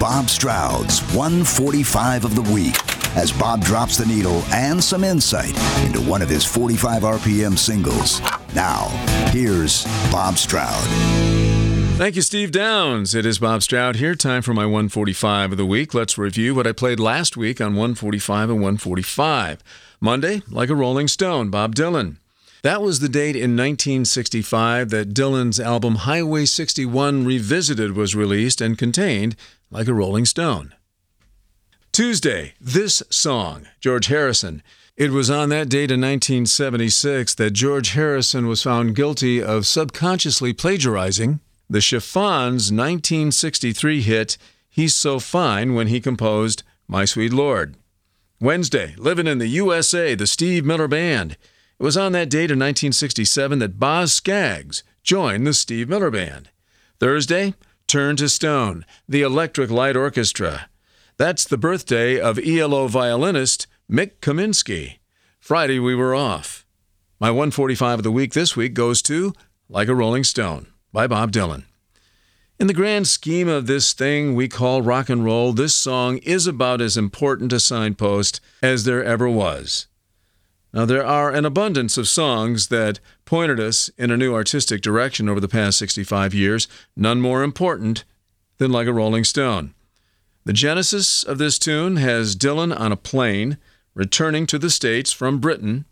Bob Stroud's 145 of the week as Bob drops the needle and some insight into one of his 45 RPM singles. Now, here's Bob Stroud. Thank you, Steve Downes. It is Bob Stroud here. Time for my 145 of the week. Let's review what I played last week on 145 and 145. Monday, like a Rolling Stone, Bob Dylan. That was the date in 1965 that Dylan's album Highway 61 Revisited was released and contained Like a Rolling Stone. Tuesday, this song, George Harrison. It was on that date in 1976 that George Harrison was found guilty of subconsciously plagiarizing the Chiffons' 1963 hit, He's So Fine, when he composed My Sweet Lord. Wednesday, Living in the USA, the Steve Miller Band. It was on that date in 1967 that Boz Scaggs joined the Steve Miller Band. Thursday, Turn to Stone, the Electric Light Orchestra. That's the birthday of ELO violinist Mik Kaminski. Friday, we were off. My 145 of the week this week goes to Like a Rolling Stone by Bob Dylan. In the grand scheme of this thing we call rock and roll, this song is about as important a signpost as there ever was. Now, there are an abundance of songs that pointed us in a new artistic direction over the past 65 years, none more important than Like a Rolling Stone. The genesis of this tune has Dylan on a plane returning to the States from Britain,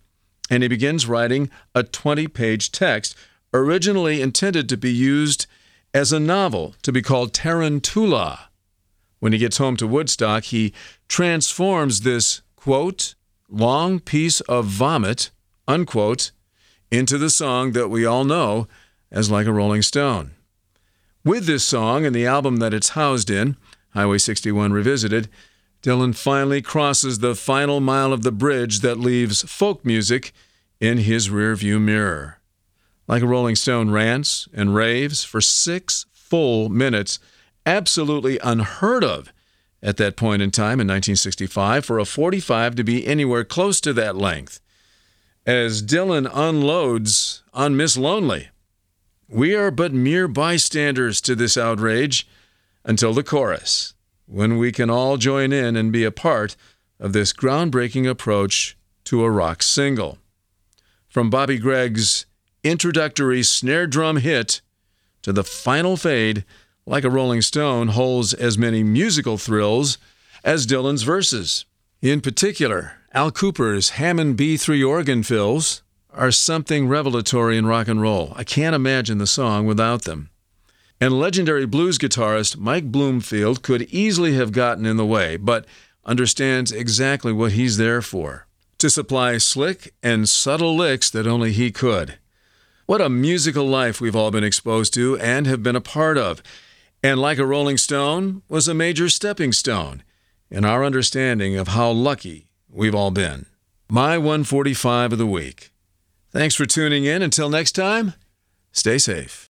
and he begins writing a 20 page text originally intended to be used as a novel to be called Tarantula. When he gets home to Woodstock, he transforms this, quote, long piece of vomit, unquote, into the song that we all know as Like a Rolling Stone. With this song and the album that it's housed in, Highway 61 Revisited, Dylan finally crosses the final mile of the bridge that leaves folk music in his rearview mirror like a Rolling Stone rants and raves for six full minutes, absolutely unheard of at that point in time in 1965 for a 45 to be anywhere close to that length. As Dylan unloads on Miss Lonely, we are but mere bystanders to this outrage until the chorus, when we can all join in and be a part of this groundbreaking approach to a rock single. From Bobby Gregg's introductory snare drum hit to the final fade, like a Rolling Stone, holds as many musical thrills as Dylan's verses. In particular, Al Kooper's Hammond B3 organ fills are something revelatory in rock and roll. I can't imagine the song without them. And legendary blues guitarist Mike Bloomfield could easily have gotten in the way, but understands exactly what he's there for to supply slick and subtle licks that only he could. What a musical life we've all been exposed to and have been a part of. And like a Rolling Stone was a major stepping stone in our understanding of how lucky we've all been. My 145 of the week. Thanks for tuning in. Until next time, stay safe.